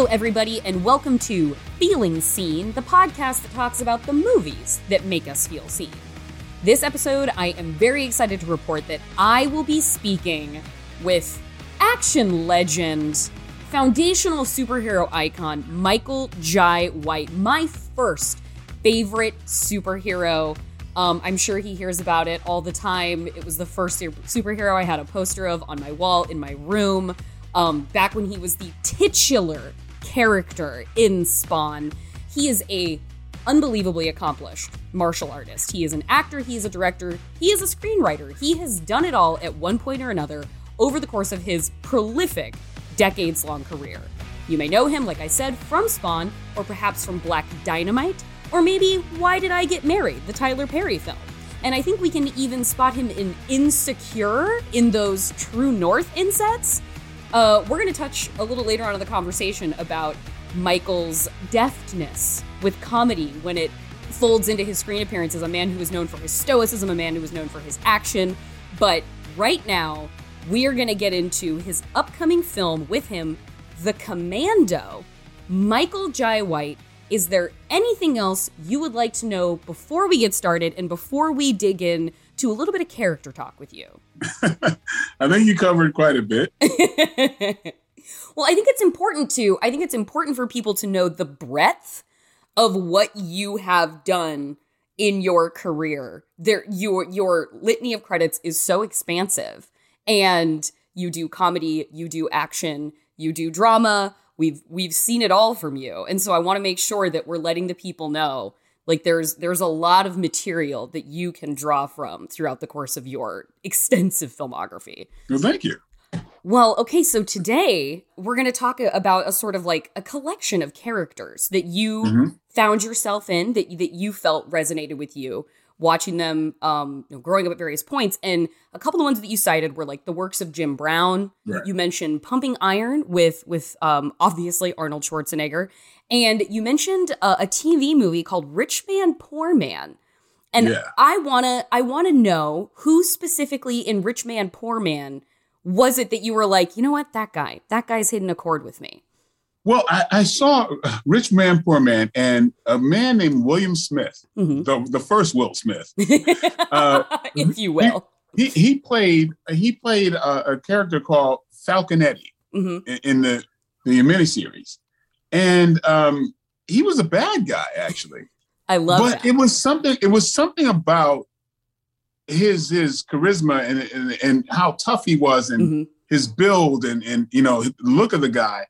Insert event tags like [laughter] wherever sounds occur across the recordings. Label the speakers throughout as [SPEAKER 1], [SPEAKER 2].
[SPEAKER 1] Hello, everybody, and welcome to Feeling Seen, the podcast that talks about the movies that make us feel seen. This episode, I am very excited to report that I will be speaking with action legend, foundational superhero icon, Michael Jai White, my first favorite superhero. Um, I'm sure he hears about it all the time. It was the first superhero I had a poster of on my wall in my room. Um, back when he was the titular character in Spawn, he is a unbelievably accomplished martial artist. He is an actor, he is a director, he is a screenwriter. He has done it all at one point or another over the course of his prolific decades long career. You may know him, like I said, from Spawn, or perhaps from Black Dynamite, or maybe Why Did I Get Married, the Tyler Perry film. And I think we can even spot him in Insecure in those True North insets. Uh, we're going to touch a little later on in the conversation about Michael's deftness with comedy when it folds into his screen appearances. A man who is known for his stoicism, a man who is known for his action. But right now, we are going to get into his upcoming film with him, The Commando. Michael Jai White. Is there anything else you would like to know before we get started and before we dig in to a little bit of character talk with you? [laughs]
[SPEAKER 2] I think you covered quite a bit. [laughs]
[SPEAKER 1] well, I think it's important to I think it's important for people to know the breadth of what you have done in your career. There your your litany of credits is so expansive and you do comedy, you do action, you do drama. We've we've seen it all from you. And so I want to make sure that we're letting the people know like there's there's a lot of material that you can draw from throughout the course of your [laughs] extensive filmography.
[SPEAKER 2] Well, thank you.
[SPEAKER 1] Well, okay, so today we're going to talk about a sort of like a collection of characters that you mm-hmm. found yourself in that that you felt resonated with you watching them um, you know, growing up at various points. And a couple of ones that you cited were like the works of Jim Brown. Right. You mentioned Pumping Iron with with um, obviously Arnold Schwarzenegger, and you mentioned uh, a TV movie called Rich Man Poor Man. And yeah. I wanna I wanna know who specifically in Rich Man Poor Man was it that you were like, you know what, that guy, that guy's hitting a chord with me.
[SPEAKER 2] Well, I, I, saw Rich Man, Poor Man, and a man named William Smith, mm-hmm. the, the first Will Smith, [laughs]
[SPEAKER 1] uh, if you will.
[SPEAKER 2] He, he, he played he played a, a character called Falconetti mm-hmm. in, in, the the miniseries, and um, he was a bad guy actually.
[SPEAKER 1] I love,
[SPEAKER 2] but that. it was something. It was something about his his charisma and and, and how tough he was, and mm-hmm. his build, and and you know look of the guy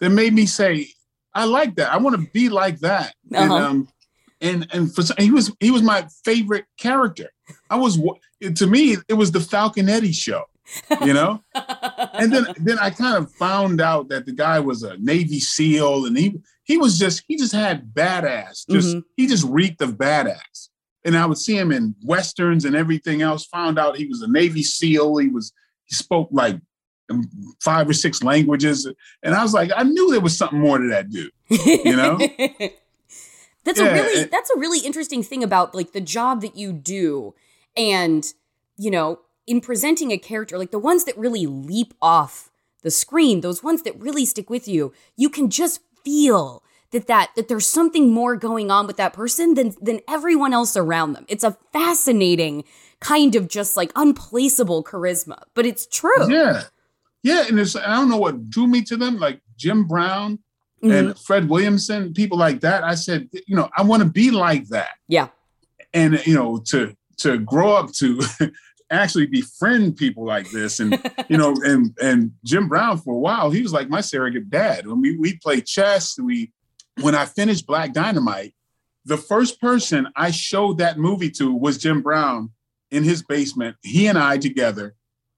[SPEAKER 2] that made me say, I like that. I want to be like that. Uh-huh. And um, and and for he was he was my favorite character. I was to me it was the Falconetti show you know? [laughs] And then then i kind of found out that the guy was a navy seal and he he was just he just had badass just mm-hmm. he just reeked of badass. And i would see him in westerns and everything else found out he was a navy seal. He was he spoke like five or six languages. And i was like i knew there was something more to that dude you know? [laughs]
[SPEAKER 1] That's yeah, a really that's a really interesting thing about like the job that you do and you know in presenting a character, like the ones that really leap off the screen, those ones that really stick with you, you can just feel that that that there's something more going on with that person than than everyone else around them. It's a fascinating kind of just like unplaceable charisma, but it's true.
[SPEAKER 2] Yeah. Yeah, and it's I don't know what drew me to them, like Jim Brown mm-hmm. and Fred Williamson, people like that. I said, you know, I want to be like that.
[SPEAKER 1] Yeah.
[SPEAKER 2] And you know, to to grow up to [laughs] actually befriend people like this. And you know, and and Jim Brown for a while, he was like my surrogate dad. When we we played chess, we when I finished Black Dynamite, the first person I showed that movie to was Jim Brown in his basement. He and I together.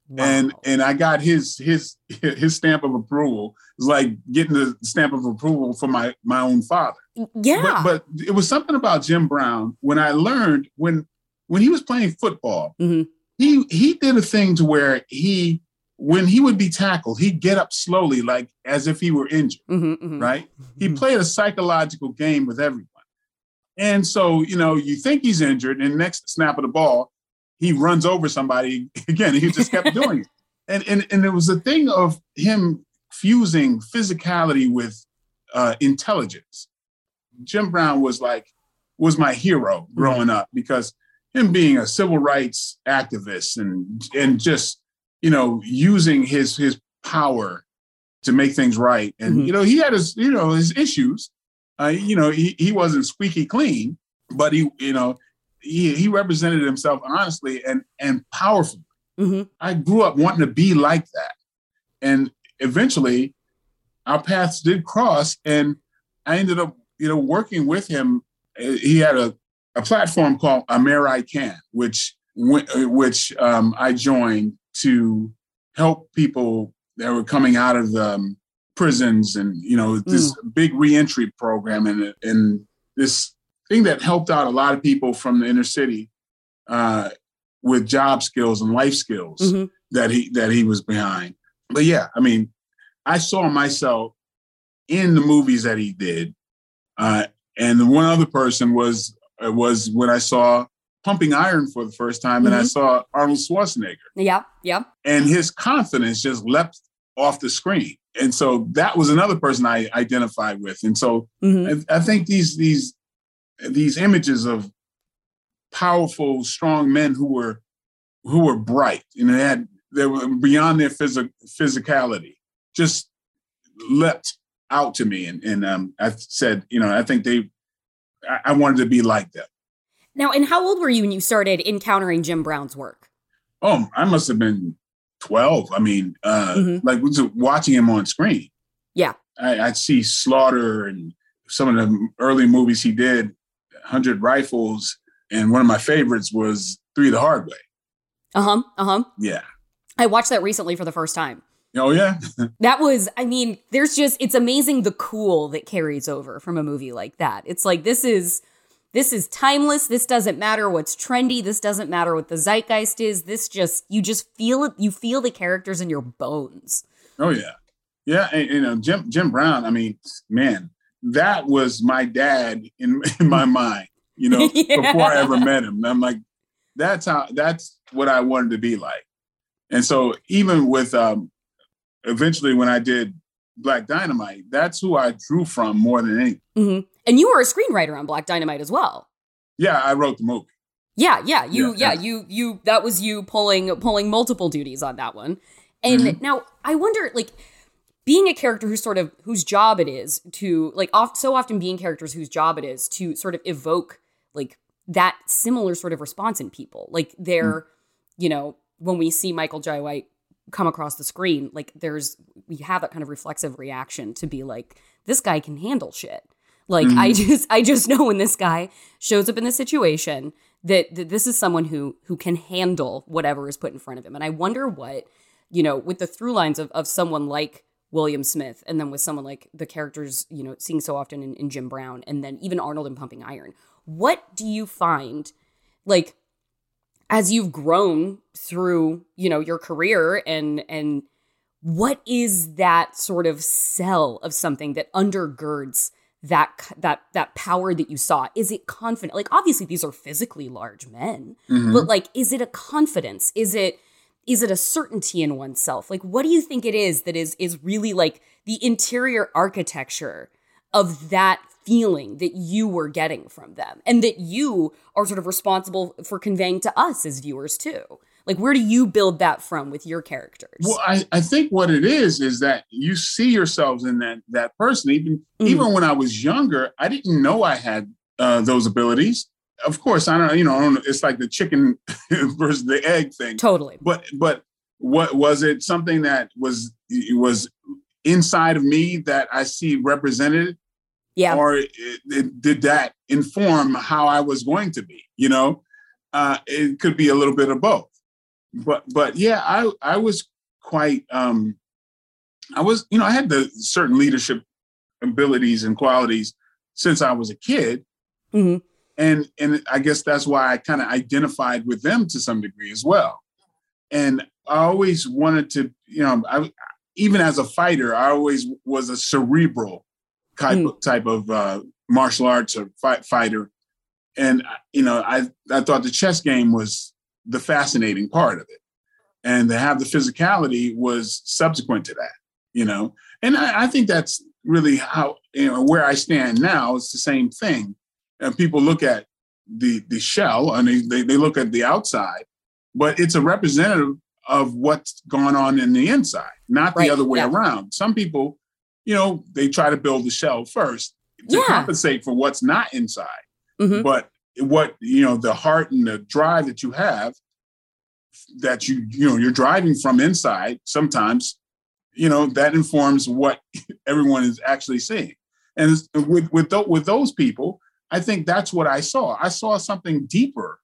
[SPEAKER 2] Wow. And and I got his his his stamp of approval. It's like getting the stamp of approval from my my own father.
[SPEAKER 1] Yeah.
[SPEAKER 2] But, but it was something about Jim Brown when I learned when when he was playing football. Mm-hmm he he did a thing to where he when he would be tackled, he'd get up slowly, like as if he were injured, mm-hmm, mm-hmm. right? He mm-hmm. played a psychological game with everyone. And so, you know, you think he's injured, and next snap of the ball, he runs over somebody [laughs] again. He just kept [laughs] doing it. And, and, and it was a thing of him fusing physicality with uh, intelligence. Jim Brown was like was my hero mm-hmm. growing up because him being a civil rights activist and and just you know using his his power to make things right. And mm-hmm. you know he had his you know his issues. Uh, you know he, he wasn't squeaky clean but he you know he, he represented himself honestly and and powerfully. Mm-hmm. i grew up wanting to be like that. And eventually our paths did cross and i ended up you know working with him. He had a, a platform called Amer-I-Can, which which um, I joined to help people that were coming out of the um, prisons and you know this mm. big reentry program and and this thing that helped out a lot of people from the inner city uh, with job skills and life skills mm-hmm. that he that he was behind. But yeah, I mean, I saw myself in the movies that he did, uh, and the one other person was uh, was when I saw Pumping Iron for the first time, mm-hmm. and I mm-hmm. saw Arnold Schwarzenegger.
[SPEAKER 1] Yeah, yeah.
[SPEAKER 2] And his confidence just leapt off the screen, and so that was another person I identified with. And so mm-hmm. I, I think these these these images of powerful, strong men who were who were bright and they had they were beyond their phys- physicality just leapt out to me, and and um, I said, you know, I think they, I, wanted to be like them.
[SPEAKER 1] Now, and how old were you when you started encountering Jim Brown's work?
[SPEAKER 2] Oh, I must have been twelve. I mean, uh, mm-hmm. like watching him on screen.
[SPEAKER 1] Yeah,
[SPEAKER 2] I, I'd see Slaughter and some of the early movies he did, Hundred Rifles, and one of my favorites was Three the Hard Way.
[SPEAKER 1] Uh huh. Uh huh.
[SPEAKER 2] Yeah.
[SPEAKER 1] I watched that recently for the first time.
[SPEAKER 2] Oh yeah. [laughs]
[SPEAKER 1] that was I mean, there's just it's amazing the cool that carries over from a movie like that. It's like this is this is timeless. This doesn't matter what's trendy. This doesn't matter what the zeitgeist is. This just you just feel it. You feel the characters in your bones.
[SPEAKER 2] Oh yeah, yeah. And, you know Jim Jim Brown. I mean, man, that was my dad in [laughs] in my mind. You know, [laughs] yeah. before I ever met him, I'm like, that's how. That's what I wanted to be like. And so even with um, eventually when I did Black Dynamite, that's who I drew from more than anything.
[SPEAKER 1] Mm-hmm. And you were a screenwriter on Black Dynamite as well.
[SPEAKER 2] Yeah, I wrote the movie.
[SPEAKER 1] Yeah, yeah, you, yeah, yeah, you, you. That was you pulling pulling multiple duties on that one. And mm-hmm. now I wonder, like, being a character who's sort of whose job it is to like oft so often being characters whose job it is to sort of evoke like that similar sort of response in people. Like they're, mm-hmm. you know, when we see Michael Jai White come across the screen like there's we have that kind of reflexive reaction to be like this guy can handle shit like mm-hmm. i just i just know when this guy shows up in the situation that, that this is someone who who can handle whatever is put in front of him and i wonder what you know with the through lines of, of someone like william smith and then with someone like the characters you know seeing so often in, in jim brown and then even arnold in pumping iron what do you find like as you've grown through you know your career and and what is that sort of cell of something that undergirds that that that power that you saw? Is it confident? Like obviously these are physically large men mm-hmm. but like is it a confidence? Is it is it a certainty in oneself? Like what do you think it is that is is really like the interior architecture of that feeling that you were getting from them and that you are sort of responsible for conveying to us as viewers too. Like where do you build that from with your characters?
[SPEAKER 2] Well i, I think what it is is that you see yourselves in that that person. Even mm-hmm. even when i was younger i didn't know i had uh, those abilities. Of course i don't know, you know it's like the chicken [laughs] versus the egg thing.
[SPEAKER 1] Totally.
[SPEAKER 2] But but what was it something that was was inside of me that i see represented
[SPEAKER 1] yeah.
[SPEAKER 2] Or it, it, did that inform how I was going to be? You know, uh, it could be a little bit of both. But but yeah, I I was quite um, I was you know I had the certain leadership abilities and qualities since I was a kid. Mm-hmm. And and I guess that's why I kind of identified with them to some degree as well. And I always wanted to, you know, I, even as a fighter, I always was a cerebral type mm. of, type of uh, martial arts or fight, fighter, and you know, I I thought the chess game was the fascinating part of it, and to have the physicality was subsequent to that. You know, and I, I think that's really how you know, where I stand now, it's the same thing. And people look at the the shell and they, they, they look at the outside, but it's a representative of what's going on in the inside, not right. the other way yeah. around. Some people, you know, they try to build the shell first to yeah. compensate for what's not inside. Mm-hmm. But what you know, the heart and the drive that you have, that you you know you're driving from inside. Sometimes, you know, that informs what [laughs] everyone is actually seeing. And with with th- with those people, I think that's what I saw. I saw something deeper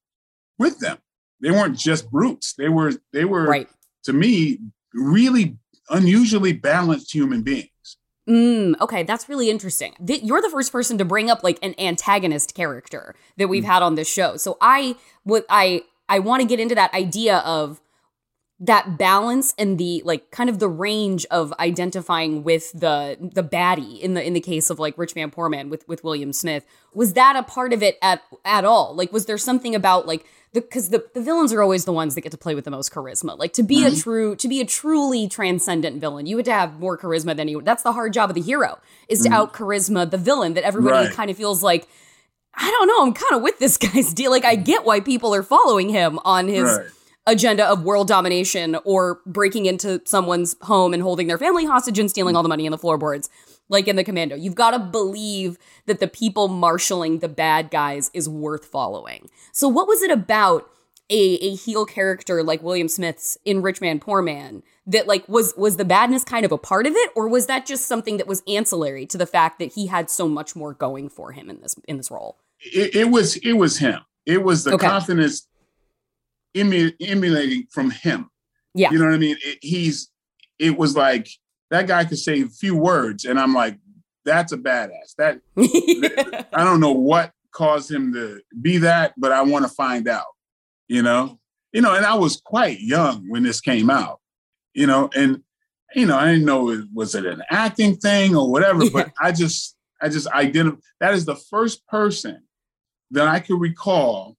[SPEAKER 2] with them. They weren't just brutes. They were they were right. to me really unusually balanced human beings.
[SPEAKER 1] Mm, okay, that's really interesting. You're the first person to bring up like an antagonist character that we've mm. had on this show. So I would I I want to get into that idea of that balance and the like kind of the range of identifying with the the baddie in the in the case of like rich man poor man with with william smith was that a part of it at at all like was there something about like because the, the, villains are always the ones that get to play with the most charisma. Like to be mm-hmm. a true, to be a truly transcendent villain, you would have more charisma than you. That's the hard job of the hero is to mm-hmm. out charisma the villain that everybody right. kind of feels like. I don't know. I'm kind of with this [laughs] guy's deal. Like I get why people are following him on his right. agenda of world domination or breaking into someone's home and holding their family hostage and stealing all the money in the floorboards like in the commando. You've got to believe that the people marshaling the bad guys is worth following. So, what was it about a, a heel character like William Smith's in Rich Man Poor Man that like was was the badness kind of a part of it, or was that just something that was ancillary to the fact that he had so much more going for him in this in this role?
[SPEAKER 2] It, it was it was him. It was the okay. confidence emu- emulating from him. Yeah, you know what I mean. It, he's it was like that guy could say a few words, and I'm like, that's a badass. That [laughs] I don't know what caused him to be that, but I want to find out. You know, you know, and I was quite young when this came out. You know, and you know, I didn't know it, was it an acting thing or whatever, but I just, I just identify. That is the first person that I can recall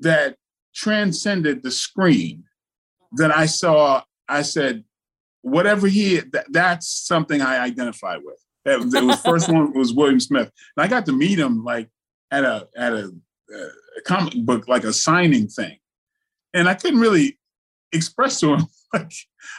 [SPEAKER 2] that transcended the screen that I saw. I said, whatever he th- that's something I identify with. That was, was first one was William Smith, and I got to meet him like at a at a, uh, a comic book like a signing thing, and I couldn't really express to him [laughs] like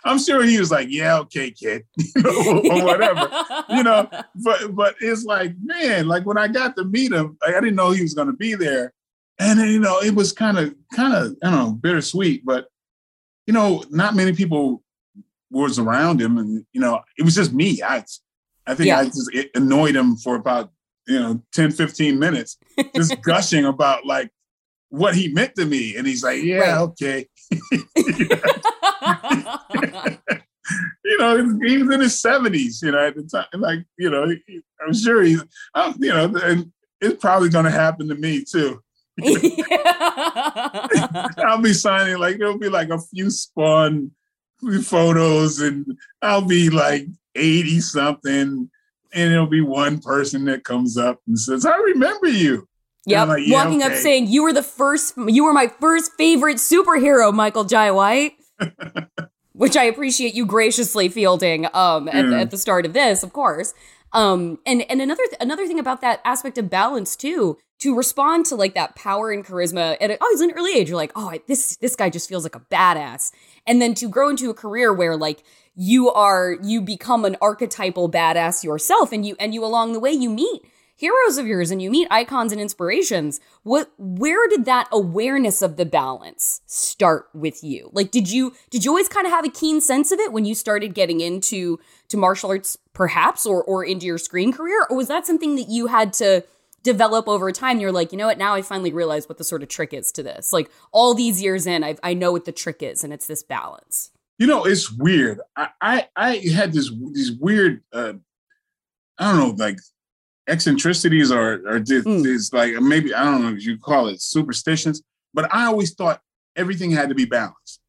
[SPEAKER 2] I'm sure he was like, yeah, okay, kid, [laughs] you know, or whatever, [laughs] you know. But but it's like, man, like when I got to meet him, like, I didn't know he was going to be there, and you know, it was kind of kind of I don't know bittersweet, but you know, not many people was around him, and you know, it was just me. I, I think yeah. I just annoyed him for about you know 10, 15 minutes, just [laughs] gushing about like what he meant to me, and he's like, "Yeah, right. okay." [laughs] you know, he was in his seventies. You know, at the time, like you know, I'm sure he's, I'm, you know, and it's probably going to happen to me too. [laughs] I'll be signing like there'll be like a few Spawn photos and I'll be like 80 something and it'll be one person that comes up and says, I remember you.
[SPEAKER 1] Yep. Like, yeah, Walking okay. up saying, You were the first, you were my first favorite superhero, Michael Jai White. [laughs] Which I appreciate you graciously fielding um, at, yeah. at the start of this, of course. Um, and and another th- another thing about that aspect of balance too, to respond to like that power and charisma at oh, he's an early age. You're like, oh, this this guy just feels like a badass, and then to grow into a career where like you are you become an archetypal badass yourself, and you and you along the way you meet heroes of yours and you meet icons and inspirations what where did that awareness of the balance start with you? Like did you did you always kind of have a keen sense of it when you started getting into to martial arts perhaps or or into your screen career? Or was that something that you had to develop over time you're like you know what? Now i finally realize what the sort of trick is to this. Like all these years in i i know what the trick is and it's this balance.
[SPEAKER 2] You know it's weird. I i, I had this these weird uh i don't know like eccentricities or or just, mm. like maybe I don't know if you call it superstitions, but I always thought everything had to be balanced.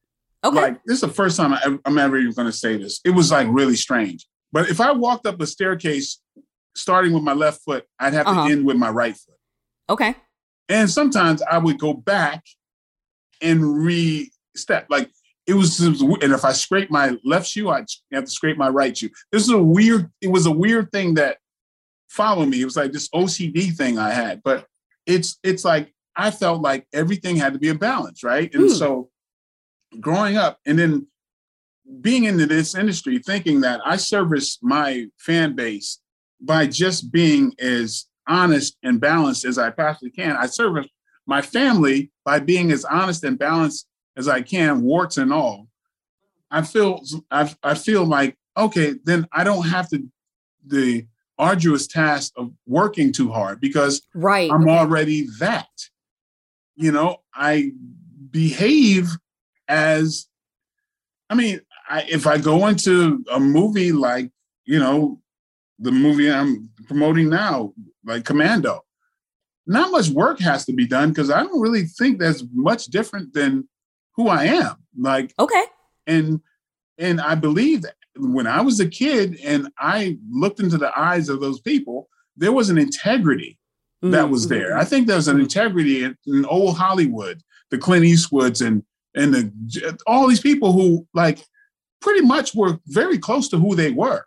[SPEAKER 2] Okay. Like this is the first time I, am ever even going to say this. It was like really strange. But if I walked up a staircase starting with my left foot, I'd have uh-huh. to end with my right foot.
[SPEAKER 1] Okay.
[SPEAKER 2] And sometimes I would go back and re-step. Like it was, and if I scrape my left shoe, I'd have to scrape my right shoe. This is a weird. It was a weird thing that follow me. It was like this OCD thing I had, but it's it's like I felt like everything had to be a balance, right? And mm. so growing up and then being into this industry, thinking that I service my fan base by just being as honest and balanced as I possibly can. I service my family by being as honest and balanced as I can, warts and all. I feel I, I feel like okay, then I don't have to the arduous task of working too hard because
[SPEAKER 1] right.
[SPEAKER 2] I'm already that. You know, I behave as I mean, I, if I go into a movie like, you know, the movie I'm promoting now, like Commando, not much work has to be done because I don't really think that's much different than who I am. Like,
[SPEAKER 1] okay.
[SPEAKER 2] And and I believe that when I was a kid and I looked into the eyes of those people, there was an integrity mm-hmm. that was there. I think there's an mm-hmm. integrity in, in, old Hollywood, the Clint Eastwoods and and the all these people who like pretty much were very close to who they were.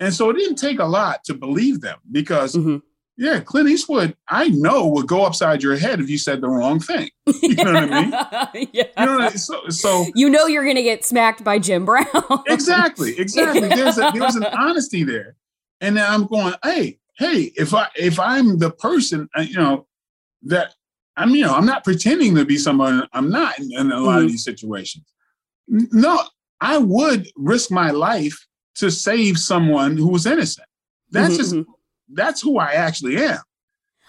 [SPEAKER 2] And so it didn't take a lot to believe them because mm-hmm. Yeah, Clint Eastwood, I know would go upside your head if you said the wrong thing. You know what I mean? [laughs] yeah. You know, I mean? so, so
[SPEAKER 1] you know you're going to get smacked by Jim Brown. [laughs]
[SPEAKER 2] exactly, exactly. There's a, there's an honesty there, and then I'm going, hey, hey, if I if I'm the person, uh, you know, that I'm, you know, I'm not pretending to be someone I'm not in, in a lot mm-hmm. of these situations. No, I would risk my life to save someone who was innocent. That's mm-hmm. just mm-hmm that's who I actually am.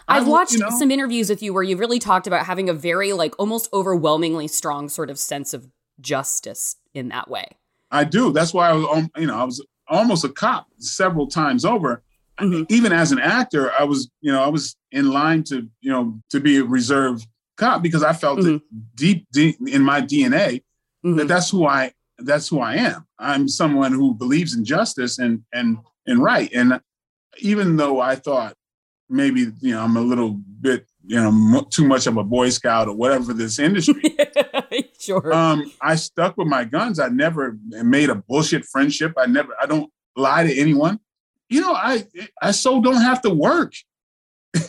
[SPEAKER 1] I've watched you know, some interviews with you where you've really talked about having a very like almost overwhelmingly strong sort of sense of justice in that way.
[SPEAKER 2] I do. That's why I was, um, you know, I was almost a cop several times over. Mm-hmm. Even as an actor, I was, you know, I was in line to, you know, to be a reserve cop because I felt mm-hmm. it deep, deep in my DNA mm-hmm. that that's who I, that's who I am. I'm someone who believes in justice and and and right. And even though I thought maybe you know I'm a little bit you know too much of a Boy Scout or whatever this industry. [laughs]
[SPEAKER 1] sure.
[SPEAKER 2] Um, I stuck with my guns. I never made a bullshit friendship. I never. I don't lie to anyone. You know, I I so don't have to work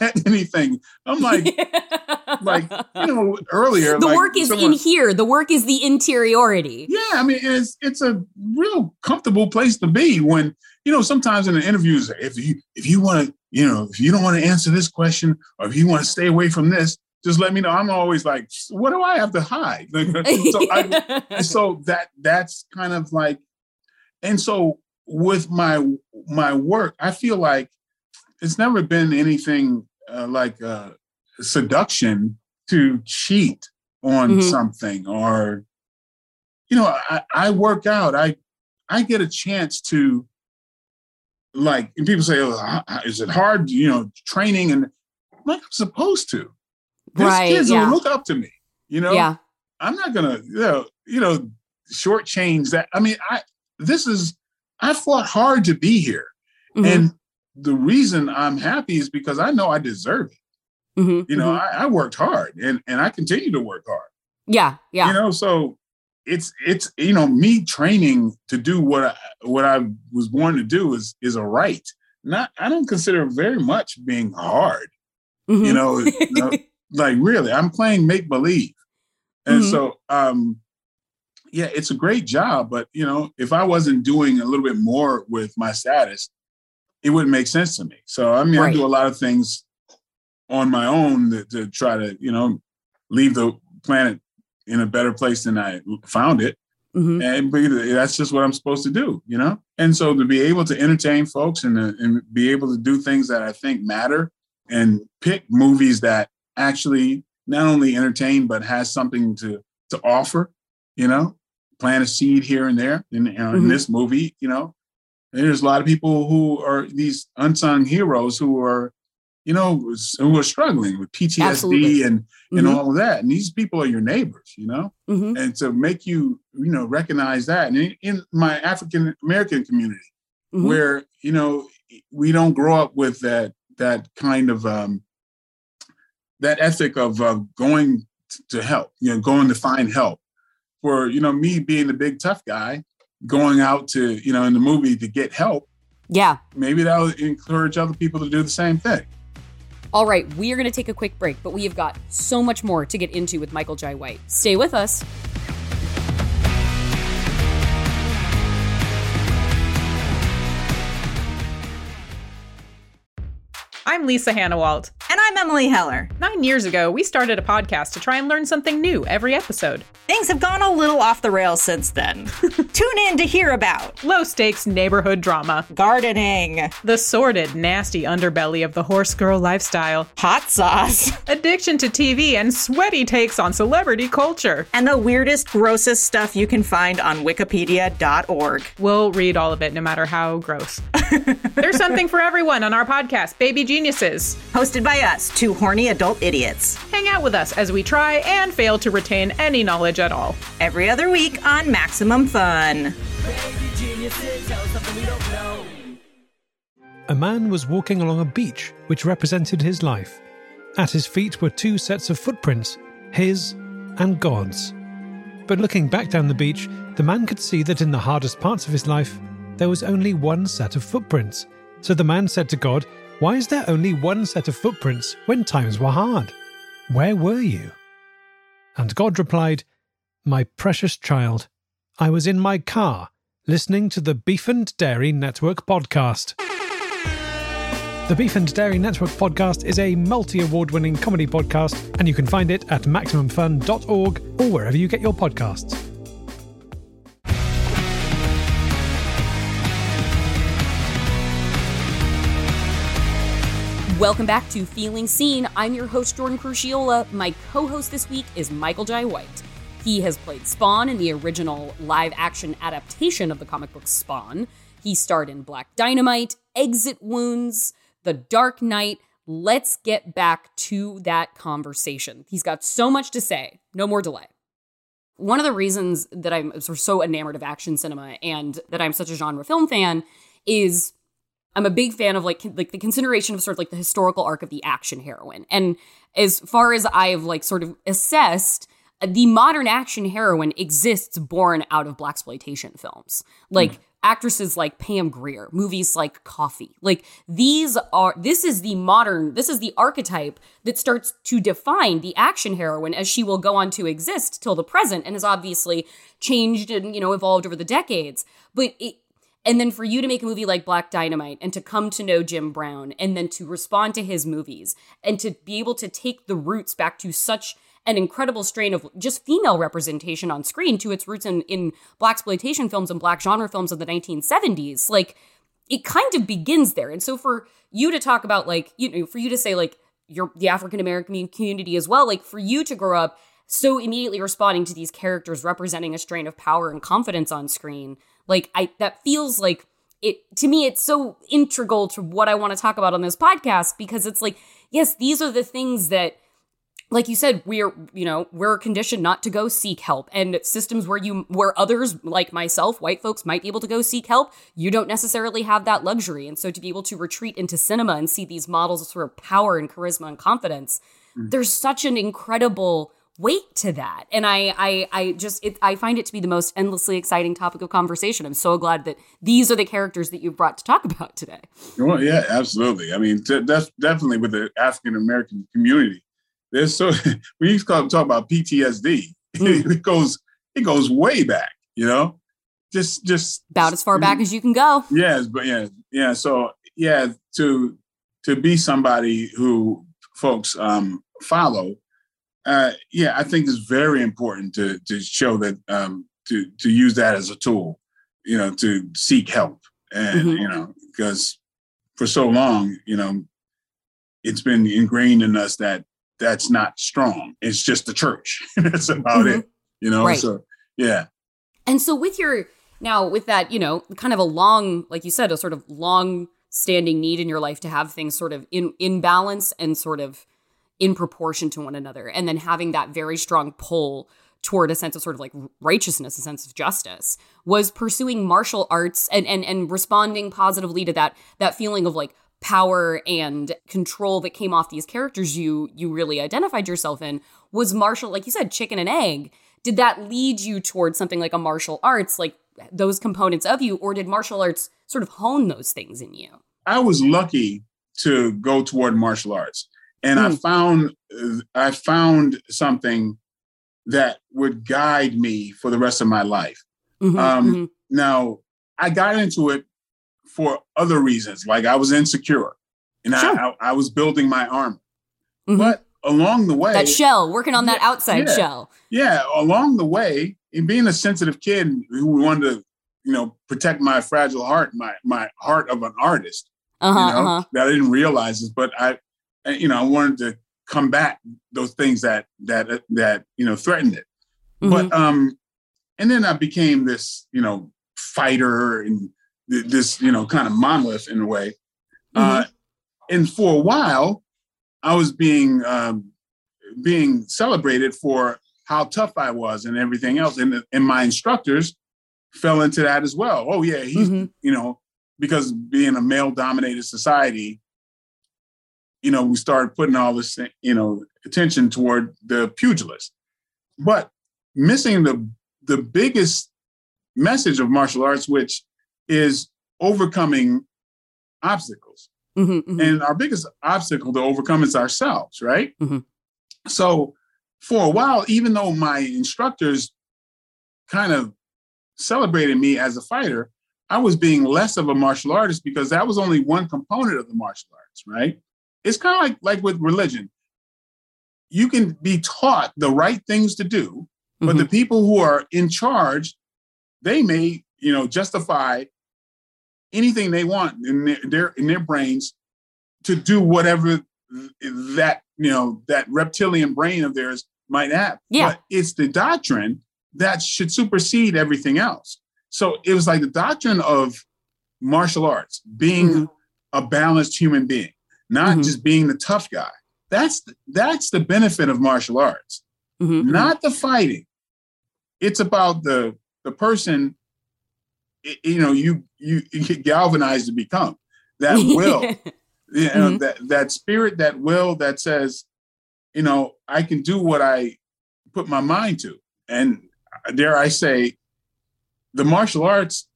[SPEAKER 2] at anything. I'm like, [laughs] like you know, earlier.
[SPEAKER 1] The
[SPEAKER 2] like
[SPEAKER 1] work is someone, in here. The work is the interiority.
[SPEAKER 2] Yeah, I mean, it's it's a real comfortable place to be when you know, sometimes in the interviews, if you if you want to, you know, if you don't want to answer this question or if you want to stay away from this, just let me know. I'm always like, what do I have to hide? [laughs] so, I, so [laughs] that that's kind of like, and so with my my work, I feel like it's never been anything uh, like uh, seduction to cheat on mm-hmm. something or you know I, I work out i i get a chance to like and people say, oh, is it hard? You know, training and I'm like I'm supposed to. Right, kids yeah. look up to me. You know,
[SPEAKER 1] yeah.
[SPEAKER 2] I'm not gonna, you know, you know, shortchange that. I mean, I this is I fought hard to be here, mm-hmm. and the reason I'm happy is because I know I deserve it. Mm-hmm, you know, mm-hmm. I, I worked hard, and and I continue to work hard.
[SPEAKER 1] Yeah, yeah.
[SPEAKER 2] You know, so it's it's you know me training to do what I, what I was born to do is is a right. Not I don't consider very much being hard. Mm-hmm. You, know, [laughs] you, know, like really, I'm playing make believe, and mm-hmm. so um, yeah, it's a great job. But you know, if I wasn't doing a little bit more with my status, it wouldn't make sense to me. So I mean, right. I do a lot of things on my own to, to try to you know leave the planet in a better place than I found it. Mm-hmm. And that's just what I'm supposed to do, you know? And so to be able to entertain folks and, uh, and be able to do things that I think matter and pick movies that actually not only entertain, but has something to, to offer, you know, plant a seed here and there in, mm-hmm. in this movie, you know, there's a lot of people who are these unsung heroes who are you know, who are struggling with PTSD Absolutely. and and mm-hmm. all of that. And these people are your neighbors, you know, mm-hmm. and to make you, you know, recognize that. And in, in my African American community, mm-hmm. where you know we don't grow up with that that kind of um, that ethic of uh, going to help, you know, going to find help. For you know, me being the big tough guy, going out to you know in the movie to get help
[SPEAKER 1] Yeah.
[SPEAKER 2] Maybe that'll encourage other people to do the same thing.
[SPEAKER 1] All right, we are going to take a quick break, but we have got so much more to get into with Michael Jai White. Stay with us.
[SPEAKER 3] I'm Lisa Hanawalt.
[SPEAKER 4] And I'm Emily Heller.
[SPEAKER 3] Nine years ago, we started a podcast to try and learn something new every episode.
[SPEAKER 4] Things have gone a little off the rails since then. [laughs] Tune in to hear about
[SPEAKER 3] low stakes neighborhood drama,
[SPEAKER 4] gardening,
[SPEAKER 3] the sordid, nasty underbelly of the horse girl lifestyle,
[SPEAKER 4] hot sauce,
[SPEAKER 3] addiction to TV, and sweaty takes on celebrity culture,
[SPEAKER 4] and the weirdest, grossest stuff you can find on Wikipedia.org.
[SPEAKER 3] We'll read all of it, no matter how gross. [laughs] There's something for everyone on our podcast, Baby Geniuses.
[SPEAKER 4] Hosted by us, two horny adult idiots.
[SPEAKER 3] Hang out with us as we try and fail to retain any knowledge at all.
[SPEAKER 4] Every other week on Maximum Fun.
[SPEAKER 5] A man was walking along a beach which represented his life. At his feet were two sets of footprints, his and God's. But looking back down the beach, the man could see that in the hardest parts of his life, there was only one set of footprints. So the man said to God, Why is there only one set of footprints when times were hard? Where were you? And God replied, My precious child, I was in my car listening to the Beef and Dairy Network podcast. The Beef and Dairy Network podcast is a multi award winning comedy podcast, and you can find it at MaximumFun.org or wherever you get your podcasts.
[SPEAKER 1] Welcome back to Feeling Seen. I'm your host, Jordan Crucchiola. My co host this week is Michael Jai White. He has played Spawn in the original live action adaptation of the comic book Spawn. He starred in Black Dynamite, Exit Wounds, The Dark Knight. Let's get back to that conversation. He's got so much to say. No more delay. One of the reasons that I'm so enamored of action cinema and that I'm such a genre film fan is I'm a big fan of like like the consideration of sort of like the historical arc of the action heroine. And as far as I've like sort of assessed, the modern action heroine exists born out of blaxploitation films. Like mm. actresses like Pam Grier, movies like Coffy. Like these are this is the modern this is the archetype that starts to define the action heroine as she will go on to exist till the present and has obviously changed and you know evolved over the decades. But it and then for you to make a movie like Black Dynamite and to come to know Jim Brown and then to respond to his movies and to be able to take the roots back to such an incredible strain of just female representation on screen to its roots in, in blaxploitation films and black genre films of the 1970s like it kind of begins there. And so for you to talk about like you know for you to say like you're the african american community as well like for you to grow up so immediately responding to these characters representing a strain of power and confidence on screen like I that feels like it to me it's so integral to what I want to talk about on this podcast because it's like yes, these are the things that like you said we're you know we're conditioned not to go seek help and systems where you where others like myself white folks might be able to go seek help you don't necessarily have that luxury and so to be able to retreat into cinema and see these models of sort of power and charisma and confidence mm. there's such an incredible weight to that. And i i i just it, i find it to be the most endlessly exciting topic of conversation. I'm so glad that these are the characters that you've brought to talk about today.
[SPEAKER 2] Well yeah absolutely. I mean t- that's definitely with the african american community. There's so [laughs] we used to talk about ptsd mm. [laughs] it goes it goes way back you know? Just just
[SPEAKER 1] about as far back as you can go.
[SPEAKER 2] Yes but yeah yeah so yeah to to be somebody who folks um follow uh, yeah, I think it's very important to to show that um, to to use that as a tool, you know, to seek help, and mm-hmm. you know, because for so long, you know, it's been ingrained in us that that's not strong. It's just the church. [laughs] that's about mm-hmm. it, you know. Right. So yeah.
[SPEAKER 1] And so with your now with that, you know, kind of a long, like you said, a sort of long standing need in your life to have things sort of in in balance and sort of in proportion to one another and then having that very strong pull toward a sense of sort of like righteousness a sense of justice was pursuing martial arts and and and responding positively to that that feeling of like power and control that came off these characters you you really identified yourself in was martial like you said chicken and egg did that lead you towards something like a martial arts like those components of you, or did martial arts sort of hone those things in you?
[SPEAKER 2] I was lucky to go toward martial arts, and mm. I hmm. found I found something that would guide me for the rest of my life. Mm-hmm, um, mm-hmm. Now, I got into it for other reasons, like I was insecure, and sure. I, I, I, was building my armor. Mm-hmm. But along the way,
[SPEAKER 1] that shell, working on that yeah, outside
[SPEAKER 2] yeah,
[SPEAKER 1] shell.
[SPEAKER 2] Yeah, along the way, and being a sensitive kid who wanted to, you know, protect my fragile heart, my my heart of an artist, uh-huh, you know, uh-huh. that I didn't realize this, but I, you know, I wanted to combat those things that that that you know threatened it. Mm-hmm. But um, and then I became this, you know, fighter and this, you know, kind of monolith in a way. Mm-hmm. Uh, and for a while, I was being um, being celebrated for how tough I was and everything else, and and my instructors fell into that as well. Oh yeah, he's mm-hmm. you know because being a male dominated society, you know, we started putting all this you know attention toward the pugilist, but missing the the biggest message of martial arts, which is overcoming obstacles. Mm-hmm, mm-hmm. And our biggest obstacle to overcome is ourselves, right? Mm-hmm. So for a while, even though my instructors kind of celebrated me as a fighter, I was being less of a martial artist because that was only one component of the martial arts, right? It's kind of like like with religion. You can be taught the right things to do, but mm-hmm. the people who are in charge, they may, you know, justify anything they want in their, their in their brains to do whatever that you know that reptilian brain of theirs might have.
[SPEAKER 1] Yeah.
[SPEAKER 2] But it's the doctrine that should supersede everything else. So it was like the doctrine of martial arts, being mm-hmm. a balanced human being, not mm-hmm. just being the tough guy. That's the, that's the benefit of martial arts, mm-hmm. not the fighting. It's about the the person you know you you, you get galvanized to become that [laughs] will you know mm-hmm. that that spirit that will that says you know i can do what i put my mind to and dare i say the martial arts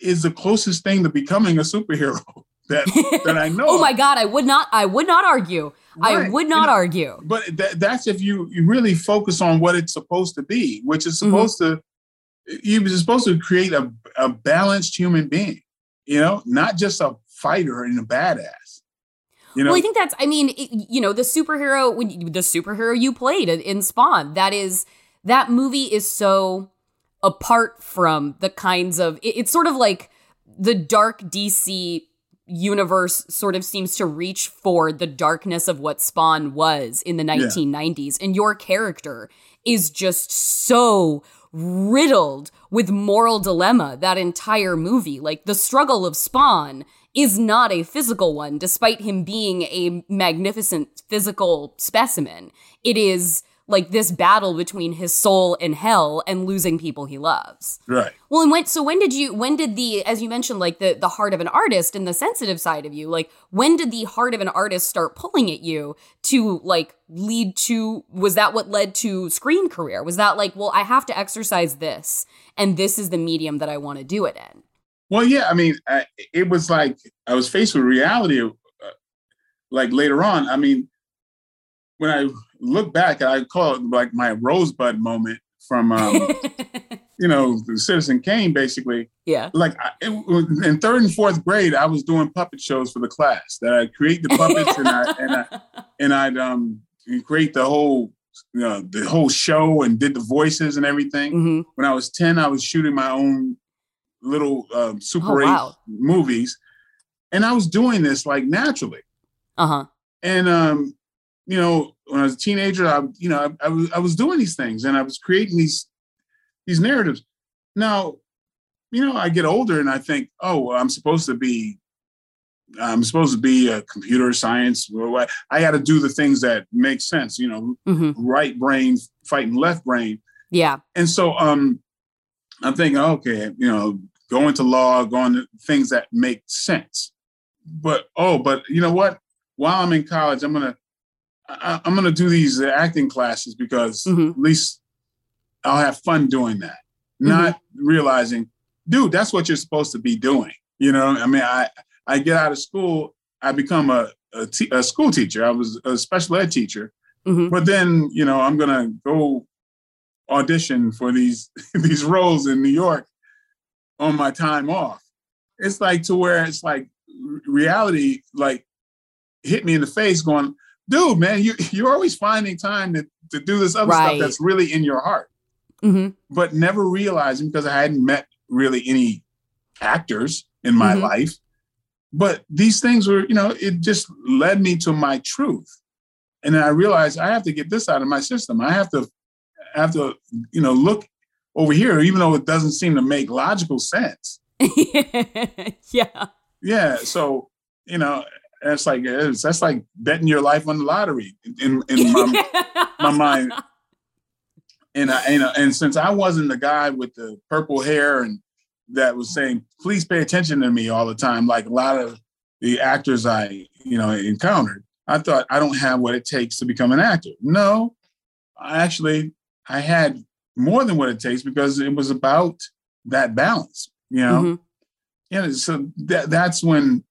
[SPEAKER 2] is the closest thing to becoming a superhero that that i [laughs] know
[SPEAKER 1] oh my god i would not i would not argue right. i would not argue
[SPEAKER 2] but that, that's if you you really focus on what it's supposed to be which is mm-hmm. supposed mm-hmm. to you're supposed to create a, a balanced human being, you know, not just a fighter and a badass.
[SPEAKER 1] You know? Well, I think that's. I mean, it, you know, the superhero when you, the superhero you played in Spawn. That is that movie is so apart from the kinds of. It, it's sort of like the dark DC universe sort of seems to reach for the darkness of what Spawn was in the 1990s, yeah. and your character is just so riddled with moral dilemma that entire movie. Like the struggle of Spawn is not a physical one, despite him being a magnificent physical specimen. It is like this battle between his soul and hell and losing people he loves.
[SPEAKER 2] Right.
[SPEAKER 1] Well, and when so when did you when did the as you mentioned like the the heart of an artist and the sensitive side of you like when did the heart of an artist start pulling at you to like lead to was that what led to screen career? Was that like well I have to exercise this and this is the medium that I want to do it in?
[SPEAKER 2] Well, yeah, I mean, I, it was like I was faced with reality uh, like later on. I mean, when I look back, I call it like my rosebud moment from, um, [laughs] you know, Citizen Kane, basically.
[SPEAKER 1] Yeah.
[SPEAKER 2] Like I, in third and fourth grade, I was doing puppet shows for the class. That I create the puppets and I and I [laughs] and I'd um create the whole you know, the whole show and did the voices and everything. Mm-hmm. When I was ten, I was shooting my own little um, Super oh, 8 wow. movies, and I was doing this like naturally.
[SPEAKER 1] Uh huh.
[SPEAKER 2] And um, you know, when I was a teenager, I, you know, I, I, was, I was doing these things and I was creating these, these narratives. Now, you know, I get older and I think, oh, well, I'm supposed to be, I'm supposed to be a computer science. I got to do the things that make sense, you know, mm-hmm. right brain fighting left brain.
[SPEAKER 1] Yeah.
[SPEAKER 2] And so, um, I'm thinking, okay, you know, going to law, going to things that make sense. But oh, but you know what? While I'm in college, I'm gonna I, am going to do these acting classes because mm-hmm. at least I'll have fun doing that. Mm-hmm. Not realizing dude, that's what you're supposed to be doing. You know, I mean, I I get out of school, I become a a, t- a school teacher. I was a special ed teacher,
[SPEAKER 1] Mhm.
[SPEAKER 2] but then you know I'm gonna go audition for these [laughs] these roles in New York on my time off. It's like to where it's like reality like hit me in the face, going, dude, man, you [laughs] you're always finding time to to do this other
[SPEAKER 1] Right.
[SPEAKER 2] stuff that's really in your heart
[SPEAKER 1] Mhm.
[SPEAKER 2] but never realizing because I hadn't met really any actors in my
[SPEAKER 1] Mhm.
[SPEAKER 2] life. But these things were, you know, it just led me to my truth. And then I realized I have to get this out of my system. I have to I have to, you know, look over here, even though it doesn't seem to make logical sense. [laughs]
[SPEAKER 1] yeah.
[SPEAKER 2] Yeah. So, you know, it's like it's, that's like betting your life on the lottery in, in my [laughs] my mind. and I, and, and since I wasn't the guy with the purple hair and that was saying, please pay attention to me all the time, like a lot of the actors I, you know, encountered, I thought I don't have what it takes to become an actor. No, I actually, I had more than what it takes because it was about that balance, you know?
[SPEAKER 1] Mhm.
[SPEAKER 2] Yeah. So that, that's when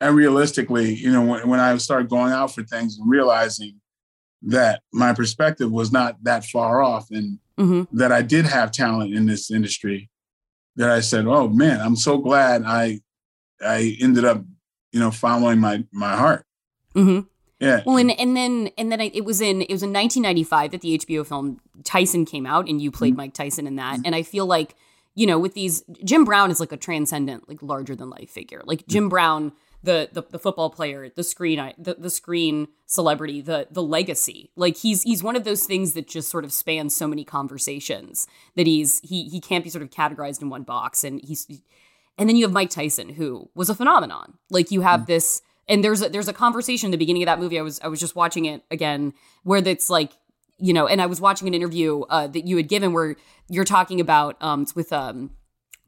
[SPEAKER 2] I realistically, you know, when, when I started going out for things and realizing that my perspective was not that far off and
[SPEAKER 1] Mhm.
[SPEAKER 2] that I did have talent in this industry that I said, "Oh man, I'm so glad I I ended up, you know, following my my heart."
[SPEAKER 1] Mm-hmm.
[SPEAKER 2] Yeah.
[SPEAKER 1] Well, and, and then and then I, it was in it was in 1995 that the HBO film Tyson came out, and you
[SPEAKER 2] Mm-hmm.
[SPEAKER 1] played Mike Tyson in that. And I feel like you know with these Jim Brown is like a transcendent, like larger than life figure. Like. Jim Brown, the the, the football player, the screen the, the screen celebrity, the the legacy. Like he's he's one of those things that just sort of spans so many conversations that he's he he can't be sort of categorized in one box. And he's and then you have Mike Tyson, who was a phenomenon. Like you have this, and there's a, there's a conversation in the beginning of that movie. I was I was just watching it again, where it's like you know, and I was watching an interview uh, that you had given where you're talking about um it's with um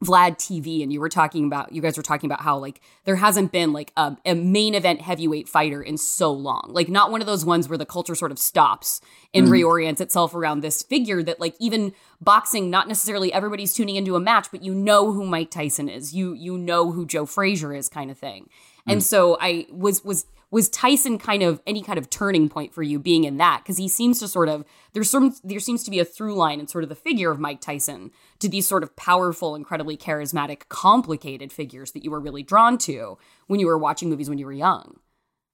[SPEAKER 1] Vlad TV, and you were talking about you guys were talking about how like there hasn't been like a, a main event heavyweight fighter in so long, like not one of those ones where the culture sort of stops and mm-hmm. reorients itself around this figure that like even boxing, not necessarily everybody's tuning into a match, but you know who Mike Tyson is, you you know who Joe Frazier is, kind of thing. And so I was was was Tyson kind of any kind of turning point for you being in that because he seems to sort of there's some there seems to be a through line in sort of the figure of Mike Tyson to these sort of powerful, incredibly charismatic, complicated figures that you were really drawn to when you were watching movies when you were young.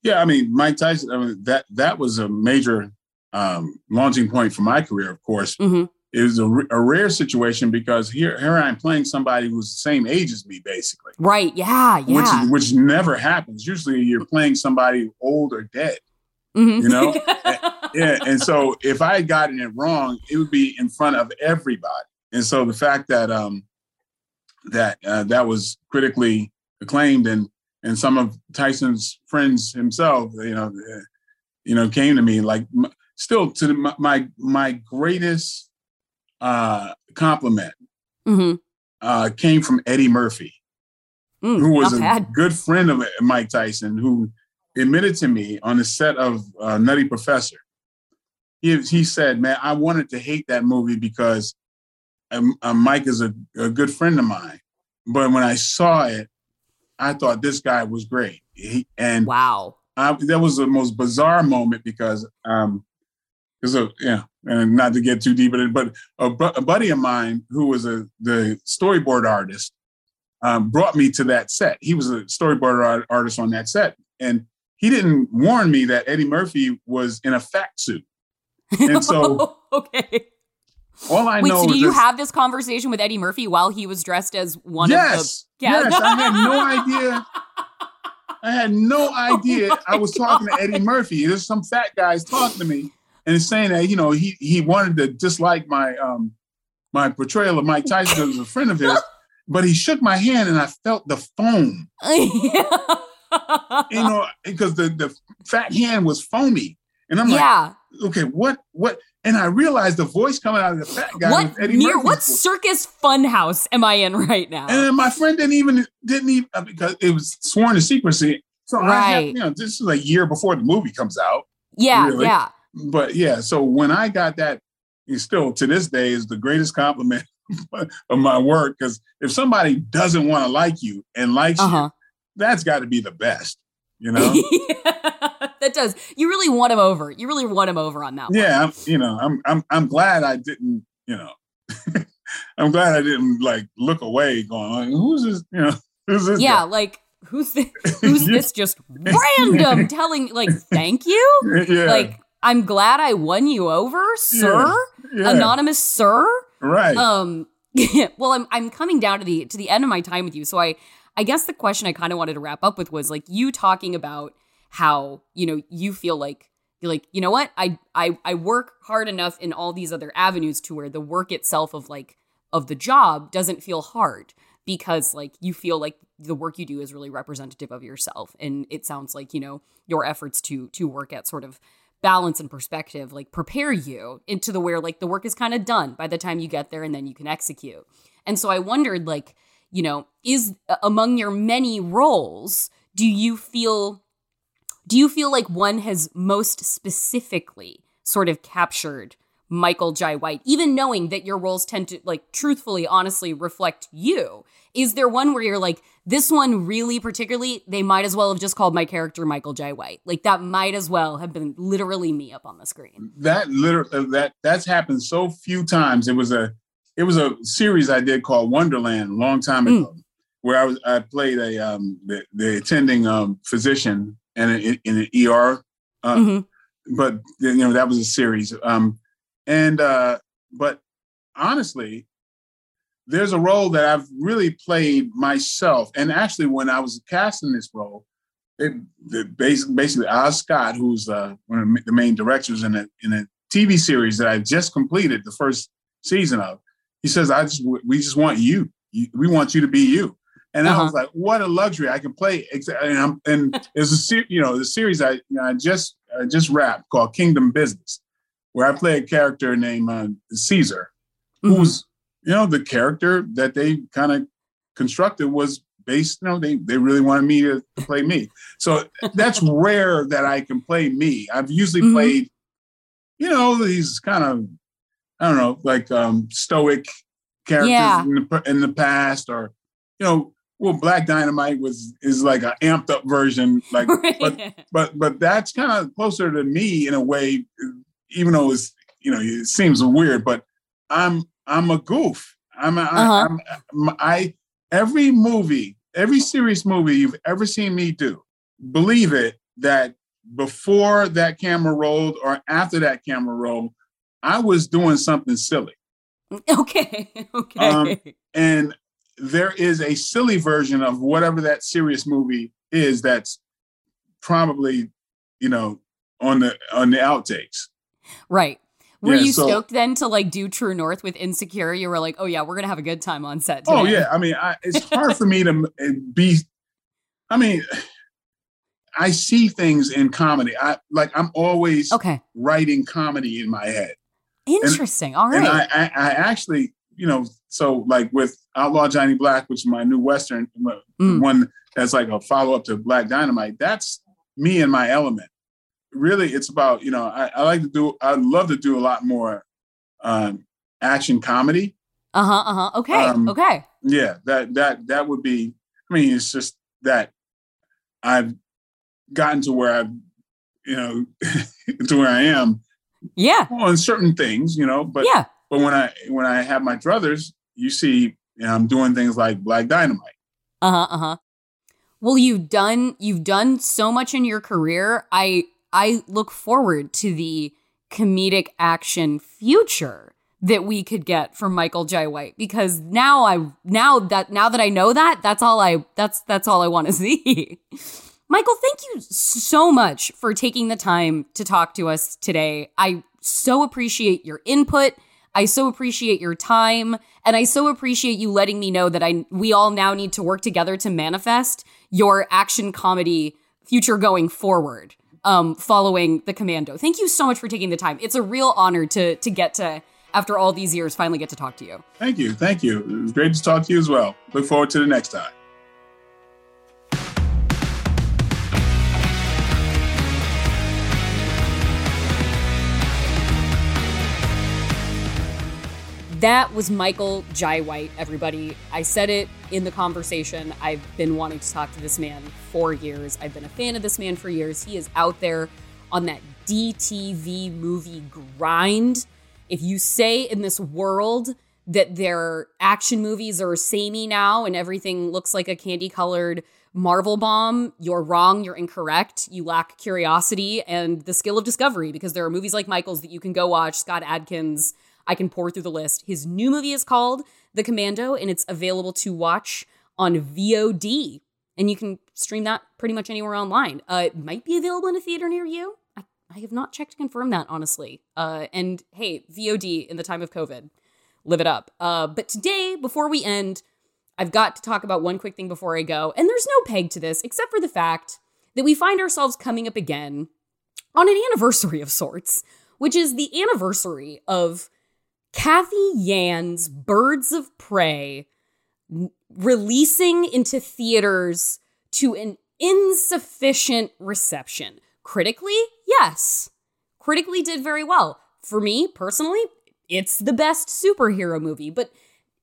[SPEAKER 2] Yeah, I mean, Mike Tyson. I mean, that that was a major um, launching point for my career. Of course,
[SPEAKER 1] Mhm.
[SPEAKER 2] It was a, a rare situation because here here I'm playing somebody who's the same age as me, basically,
[SPEAKER 1] Right? Yeah. Yeah.
[SPEAKER 2] which which never happens. Usually, you're playing somebody old or dead.
[SPEAKER 1] Mhm.
[SPEAKER 2] you know? [laughs] Yeah, and so if I had gotten it wrong, it would be in front of everybody. And so the fact that um that uh, that was critically acclaimed and and some of Tyson's friends himself, you know, uh, you know, came to me like still to my- my my greatest uh compliment
[SPEAKER 1] Mhm.
[SPEAKER 2] uh came from Eddie Murphy
[SPEAKER 1] Mm,
[SPEAKER 2] who was a
[SPEAKER 1] bad.
[SPEAKER 2] good friend of Mike Tyson, who admitted to me on the set of uh, Nutty Professor. He, he said, "Man, I wanted to hate that movie because um, uh, Mike is a, a good friend of mine, but when I saw it, I thought this guy was great." He, and
[SPEAKER 1] Wow.
[SPEAKER 2] I, that was the most bizarre moment because um because of yeah and not to get too deep in it but a, a buddy of mine who was a the storyboard artist um, brought me to that set he was a storyboard art, artist on that set and he didn't warn me that eddie murphy was in a fat suit And so- [laughs]
[SPEAKER 1] okay.
[SPEAKER 2] all i
[SPEAKER 1] Wait,
[SPEAKER 2] know
[SPEAKER 1] so
[SPEAKER 2] is
[SPEAKER 1] did you
[SPEAKER 2] this-
[SPEAKER 1] have this conversation with Eddie Murphy while he was dressed as one
[SPEAKER 2] yes
[SPEAKER 1] of the Yeah.
[SPEAKER 2] yes i had no idea [laughs] I had no idea
[SPEAKER 1] Oh
[SPEAKER 2] I was talking to Eddie Murphy. There's some fat guys talking to me and saying that, you know, he he wanted to dislike my um my portrayal of Mike Tyson because he was a friend of his, [laughs] but he shook my hand and I felt the foam, [laughs] you know, because the, the fat hand was foamy. And I'm
[SPEAKER 1] yeah.
[SPEAKER 2] like, okay, what what and I realized the voice coming out of the fat guy
[SPEAKER 1] What
[SPEAKER 2] was Eddie
[SPEAKER 1] near
[SPEAKER 2] Murphy's
[SPEAKER 1] what
[SPEAKER 2] voice.
[SPEAKER 1] circus funhouse am I in right now?
[SPEAKER 2] And then my friend didn't even didn't even uh, because it was sworn to secrecy. So
[SPEAKER 1] Right.
[SPEAKER 2] you know, this is a year before the movie comes out.
[SPEAKER 1] yeah,
[SPEAKER 2] really?
[SPEAKER 1] yeah.
[SPEAKER 2] But yeah, so when I got that, still to this day is the greatest compliment [laughs] of my work because if somebody doesn't want to like you and likes
[SPEAKER 1] Uh-huh.
[SPEAKER 2] you, that's got to be the best, you [laughs] know.
[SPEAKER 1] that does. You really won him over. You really won him over on that one.
[SPEAKER 2] yeah, I'm, you know, I'm I'm I'm glad I didn't, you know, [laughs] I'm glad I didn't like look away, going, like, "Who's this?" You know, who's this?
[SPEAKER 1] Yeah, like who's this, who's this just random telling like thank you?
[SPEAKER 2] yeah,
[SPEAKER 1] Like I'm glad I won you over, sir.
[SPEAKER 2] yeah,
[SPEAKER 1] Anonymous sir.
[SPEAKER 2] right.
[SPEAKER 1] Um [laughs] well I'm I'm coming down to the to the end of my time with you. So I I guess the question I kind of wanted to wrap up with was like you talking about how, you know, you feel like you're like, you know what? I I I work hard enough in all these other avenues to where the work itself of like of the job doesn't feel hard because like you feel like the work you do is really representative of yourself and it sounds like you know your efforts to to work at sort of balance and perspective like prepare you into the where like the work is kind of done by the time you get there and then you can execute. And so i wondered like you know is uh, among your many roles do you feel do you feel like one has most specifically sort of captured Michael Jai White, even knowing that your roles tend to like truthfully, honestly reflect you? Is there one where you're like, this one really particularly, they might as well have just called my character Michael Jai White. Like that might as well have been literally me up on the screen.
[SPEAKER 2] that literally that that's happened so few times. It was a it was a series I did called Wonderland a long time
[SPEAKER 1] Mm.
[SPEAKER 2] ago, where I was I played a um the, the attending um physician and in, in an ER, uh,
[SPEAKER 1] Mhm.
[SPEAKER 2] but you know that was a series. Um, and uh, but honestly, there's a role that I've really played myself. And actually, when I was casting this role, it, the basically, basically Oz Scott, who's uh, one of the main directors in a in a TV series that I just completed the first season of, he says, "I just we just want you. you we want you to be you." And
[SPEAKER 1] Uh-huh.
[SPEAKER 2] I was like, "What a luxury! I can play." And, I'm, and [laughs] it's a you know the series I you know, I just I just wrapped called Kingdom Business, where I play a character named uh, Caesar,
[SPEAKER 1] Mhm.
[SPEAKER 2] who's you know the character that they kind of constructed was based you know they they really wanted me to, to play me so that's [laughs] rare that i can play me i've usually
[SPEAKER 1] Mhm.
[SPEAKER 2] played you know these kind of i don't know like um stoic characters
[SPEAKER 1] Yeah.
[SPEAKER 2] in, the, in the past or you know well black dynamite was is like an amped up version like but [laughs] but but that's kind of closer to me in a way even though it's you know it seems weird but i'm i'm a goof i'm a,
[SPEAKER 1] Uh-huh.
[SPEAKER 2] I'm, I'm i every movie every serious movie you've ever seen me do believe it that before that camera rolled or after that camera rolled i was doing something silly [laughs]
[SPEAKER 1] okay. Okay.
[SPEAKER 2] Um, and there is a silly version of whatever that serious movie is that's probably you know on the on the outtakes
[SPEAKER 1] right. Were
[SPEAKER 2] yeah,
[SPEAKER 1] you
[SPEAKER 2] so-
[SPEAKER 1] stoked then to like do True North with Insecure? You were like, oh yeah, we're gonna have a good time on set.
[SPEAKER 2] oh yeah i mean I, it's [laughs] hard for me to be i mean i see things in comedy i like i'm always
[SPEAKER 1] Okay.
[SPEAKER 2] writing comedy in my head
[SPEAKER 1] Interesting. All
[SPEAKER 2] and. I, I i actually you know so like with outlaw johnny black which is my new western
[SPEAKER 1] Mm.
[SPEAKER 2] one that's like a follow-up to black dynamite that's me and my element really it's about you know i, I like to do I'd love to do a lot more um action comedy
[SPEAKER 1] Uh huh. Uh huh. Okay.
[SPEAKER 2] Um,
[SPEAKER 1] okay.
[SPEAKER 2] yeah that that that would be i mean it's just that i've gotten to where i've you know [laughs] to where i am
[SPEAKER 1] Yeah.
[SPEAKER 2] on certain things you know but
[SPEAKER 1] yeah.
[SPEAKER 2] but when i when i have my druthers you see you know, i'm doing things like black dynamite
[SPEAKER 1] Uh huh. Uh huh. Well, you've done you've done so much in your career. I I look forward to the comedic action future that we could get from Michael Jai White because now I now that now that I know that that's all I that's that's all I want to [laughs] see. Michael, thank you so much for taking the time to talk to us today. I so appreciate your input. I so appreciate your time and I so appreciate you letting me know that I we all now need to work together to manifest your action comedy future going forward um following the commando. Thank you so much for taking the time. It's a real honor to to get to after all these years finally get to talk to you.
[SPEAKER 2] thank you thank you it was great to talk to you as well look forward to the next time
[SPEAKER 1] That was Michael Jai White, everybody. I said it in the conversation. I've been wanting to talk to this man for years. I've been a fan of this man for years. He is out there on that DTV movie grind. If you say in this world that their action movies are samey now and everything looks like a candy colored Marvel bomb, you're wrong, you're incorrect. You lack curiosity and the skill of discovery because there are movies like Michael's that you can go watch. Scott Adkins, I can pour through the list. His new movie is called The Commando, and it's available to watch on VOD. And you can stream that pretty much anywhere online. Uh, it might be available in a theater near you. I, I have not checked to confirm that, honestly. Uh, and hey, VOD in the time of COVID, live it up. Uh, but today, before we end, I've got to talk about one quick thing before I go. And there's no peg to this except for the fact that we find ourselves coming up again on an anniversary of sorts, which is the anniversary of Cathy Yan's Birds of Prey releasing into theaters to an insufficient reception. Critically, yes. Critically did very well. For me personally, it's the best superhero movie, but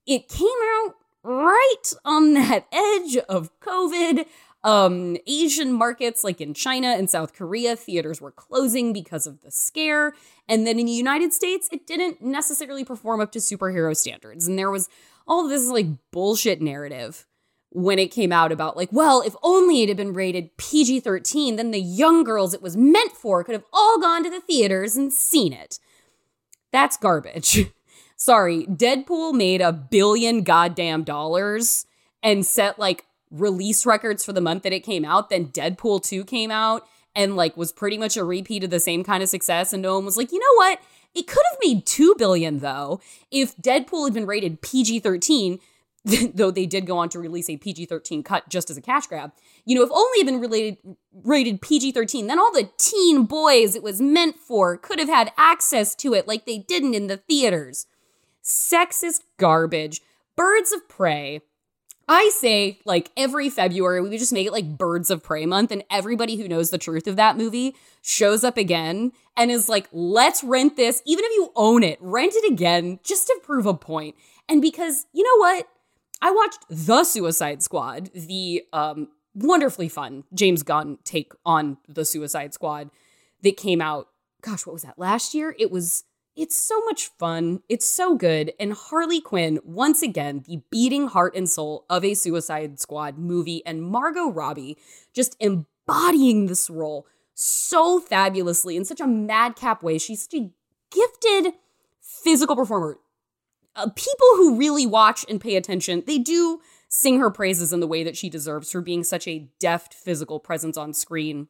[SPEAKER 1] it came out right on that [laughs] edge of COVID. Um, Asian markets like in China and South Korea, theaters were closing because of the scare. And then in the United States, it didn't necessarily perform up to superhero standards. And there was all this like bullshit narrative when it came out about like, well, if only it had been rated PG 13, then the young girls it was meant for could have all gone to the theaters and seen it. That's garbage. [laughs] Sorry, Deadpool made a billion goddamn dollars and set like release records for the month that it came out. Then Deadpool 2 came out and like was pretty much a repeat of the same kind of success. And no one was like, you know what? It could have made 2 billion though if Deadpool had been rated PG 13. [laughs] though they did go on to release a PG 13 cut just as a cash grab. You know, if only had been related, rated PG 13, then all the teen boys it was meant for could have had access to it like they didn't in the theaters. Sexist garbage. Birds of Prey I say like every February, we just make it like Birds of Prey month, and everybody who knows the truth of that movie shows up again and is like, let's rent this. Even if you own it, rent it again just to prove a point. And because you know what? I watched The Suicide Squad, the um, wonderfully fun James Gunn take on The Suicide Squad that came out, gosh, what was that, last year? It was it's so much fun. It's so good. And Harley Quinn, once again, the beating heart and soul of a Suicide Squad movie, and Margot Robbie just embodying this role so fabulously in such a madcap way. She's such a gifted physical performer. Uh, people who really watch and pay attention, they do sing her praises in the way that she deserves for being such a deft physical presence on screen.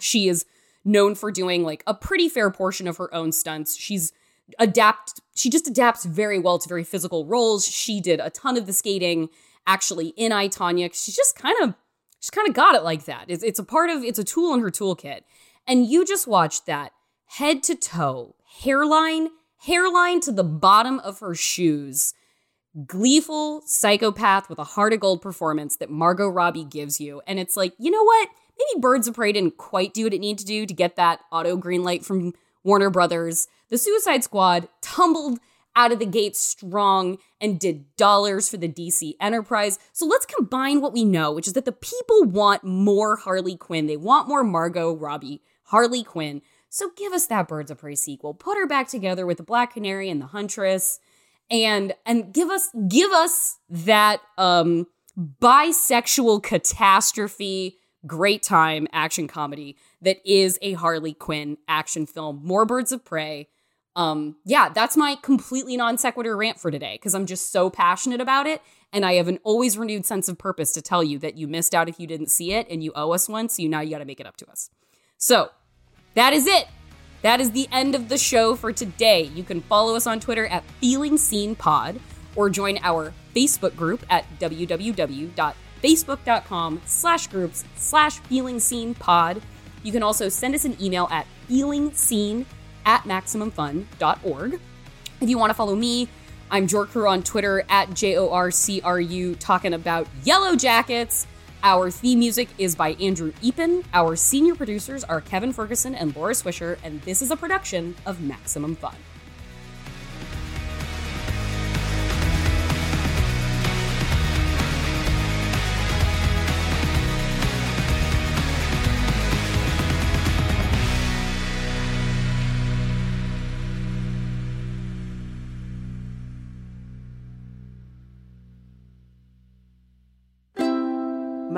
[SPEAKER 1] She is known for doing like a pretty fair portion of her own stunts. She's adapt she just adapts very well to very physical roles. She did a ton of the skating actually in I Tonya. She's just kind of she's kind of got it like that. It's, it's a part of it's a tool in her toolkit. And you just watched that head to toe, hairline, hairline to the bottom of her shoes. Gleeful psychopath with a heart of gold performance that Margot Robbie gives you. And it's like, you know what? Maybe Birds of Prey didn't quite do what it needed to do to get that auto green light from Warner Brothers. The Suicide Squad tumbled out of the gate strong and did dollars for the DC enterprise. So let's combine what we know, which is that the people want more Harley Quinn. They want more Margot Robbie, Harley Quinn. So give us that Birds of Prey sequel. Put her back together with the Black Canary and the Huntress and and give us give us that um bisexual catastrophe great time action comedy that is a Harley Quinn action film. More Birds of Prey. Um, yeah, that's my completely non sequitur rant for today because I'm just so passionate about it. And I have an always renewed sense of purpose to tell you that you missed out if you didn't see it and you owe us one. So you now you got to make it up to us. So that is it. That is the end of the show for today. You can follow us on Twitter at Feeling Seen Pod or join our Facebook group at www facebook.com slash groups slash feeling seen pod. You can also send us an email at feelingseen at maximumfun.org. If you want to follow me, I'm Jorcru on Twitter at J O R C R U, talking about yellow jackets. Our theme music is by Andrew Epen. Our senior producers are Kevin Ferguson and Laura Swisher, and this is a production of Maximum Fun.